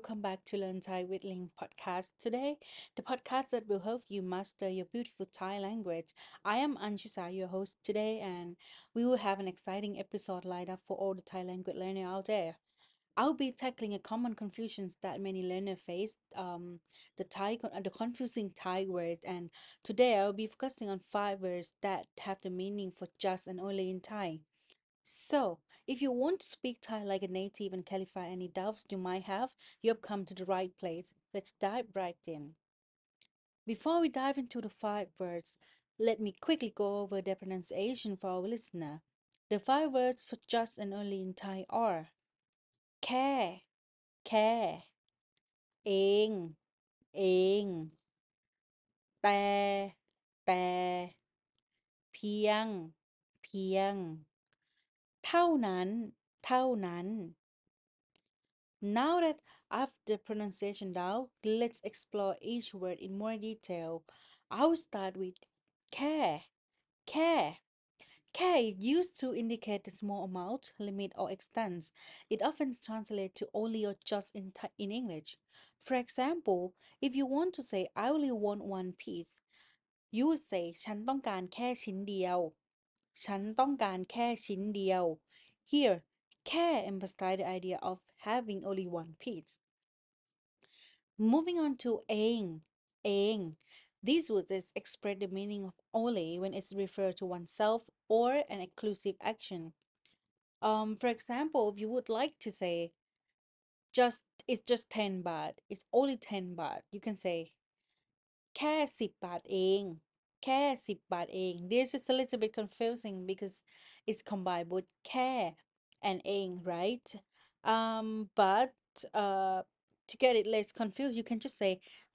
welcome back to Learn Thai with Ling podcast. Today, the podcast that will help you master your beautiful Thai language. I am Anchisa, your host today, and we will have an exciting episode lined up for all the Thai language learner out there. I'll be tackling a common confusions that many learners face, um, the Thai, the confusing Thai word, and today I'll be focusing on five words that have the meaning for just and only in Thai. So, if you want to speak Thai like a native and clarify any doubts you might have, you have come to the right place. Let's dive right in. Before we dive into the five words, let me quickly go over their pronunciation for our listener. The five words for just and only in Thai are แค่ แค่ เอง เอง แต่ แต่ เพียง เพียง เท่านั้น เท่านั้น Now that I've the pronunciation down, let's explore each word in more detail. I'll start with แค่ แค่ K is used to indicate the small amount, limit, or extent. It often translates to only or just in, Thai- in English. For example, if you want to say I only want one piece, you would say ฉันต้องการแค่ชิ้นเดียว ฉันต้องการแค่ชิ้นเดียว Here, แค่ emphasize the idea of having only one piece. Moving on to เอง เอง This word is express the meaning of only when it's referred to oneself or an exclusive action. Um, for example, if you would like to say just it's just 10 baht, it's only 10 baht, you can say แค่10บาทเอง แค่10บาทเอง This is a little bit confusing because it's combined both แค่ and เอง right? Um, but uh, to get it less confused, you can just say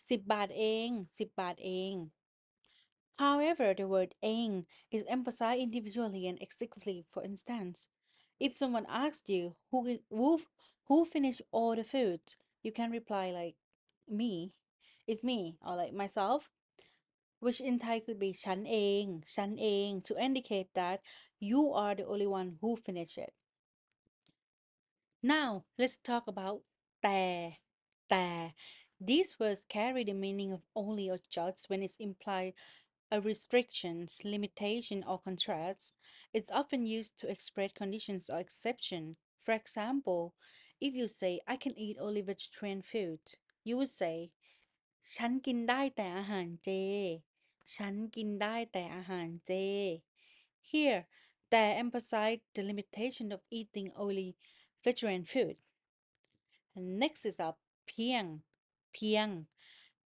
10บาทเอง10บาทเอง However, the word เอง is emphasized individually and exclusively. For instance, if someone asks you who who who finished all the food, you can reply like me, it's me, or like myself, which in Thai could be ฉันเอง ฉันเอง to indicate that you are the only one who finished it. Now, let's talk about แต่ แต่ These words carry the meaning of only or just when it's implied a restrictions, limitation, or contrast. It's often used to express conditions or exception. For example, if you say, I can eat only vegetarian food, you would say, ฉันกินได้แต่อาหารเจ ฉันกินได้แต่อาหารเจ Here, they emphasize the limitation of eating only vegetarian food. And next is up เพียง เพียง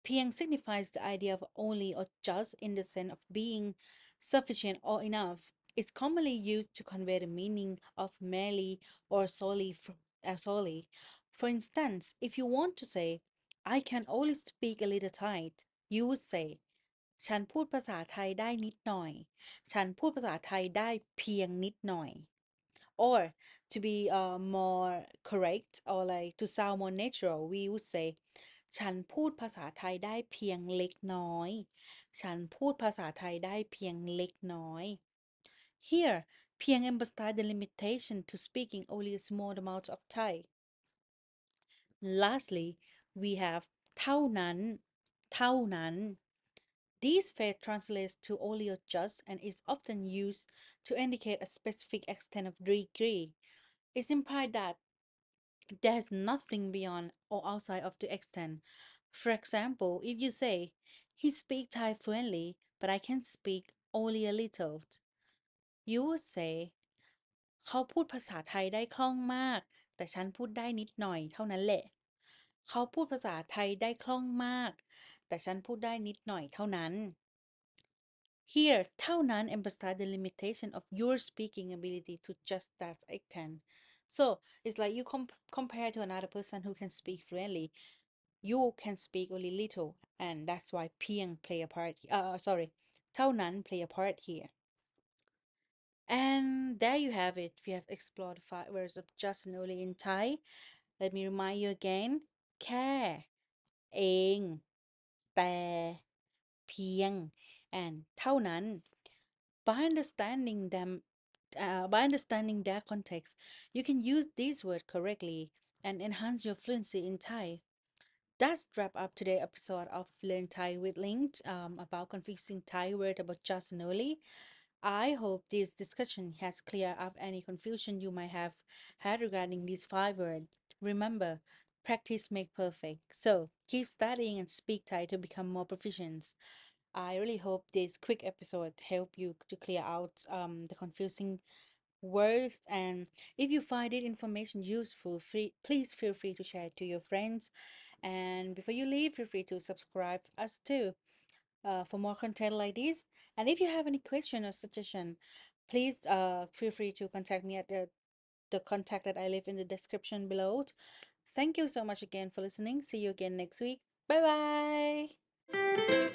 Piang signifies the idea of only or just in the sense of being sufficient or enough. It's commonly used to convey the meaning of merely or solely. fr- uh, solely. For instance, if you want to say, I can only speak a little Thai, you would say, ฉันพูดภาษาไทยได้นิดหน่อย ฉันพูดภาษาไทยได้เพียงนิดหน่อย or to be uh, more correct or like to sound more natural we would say ฉันพูดภาษาไทยได้เพียงเล็กน้อย ฉันพูดภาษาไทยได้เพียงเล็กน้อย Here เพียง emphasize the limitation to speaking only a small amount of Thai Lastly we have เท่านั้น เท่านั้น This phrase translates to only or just and is often used to indicate a specific extent of degree. It's implied that there is nothing beyond or outside of the extent. For example, if you say, he speaks Thai fluently, but I can speak only a little, you would say เขาพูดภาษาไทยได้คล่องมาก แต่ฉันพูดได้นิดหน่อยเท่านั้นแหละ เขาพูดภาษาไทยได้คล่องมาก แต่ฉันพูดได้นิดหน่อยเท่านั้น Here เท่านั้น emphasize the limitation of your speaking ability to just that extent. So it's like you comp- compare to another person who can speak fluently. You can speak only little, and that's why เพียง play a part. Uh, sorry, เท่านั้น play a part here. And there you have it. We have explored five words of just and only in Thai. Let me remind you again. แค่ เอง แต่ เพียง and เท่านั้น by understanding them uh, by understanding their context you can use these words correctly and enhance your fluency in Thai that's wrap up today episode of Learn Thai with Ling um, about confusing Thai word about just and only I hope this discussion has cleared up any confusion you might have had regarding these five words. Remember, practice make perfect. So keep studying and speak Thai to become more proficient. I really hope this quick episode help you to clear out um, the confusing words. And if you find it information useful, free, please feel free to share it to your friends. And before you leave, feel free to subscribe us too uh, for more content like this. And if you have any question or suggestion, please uh, feel free to contact me at the, the contact that I leave in the description below. Thank you so much again for listening. See you again next week. Bye bye.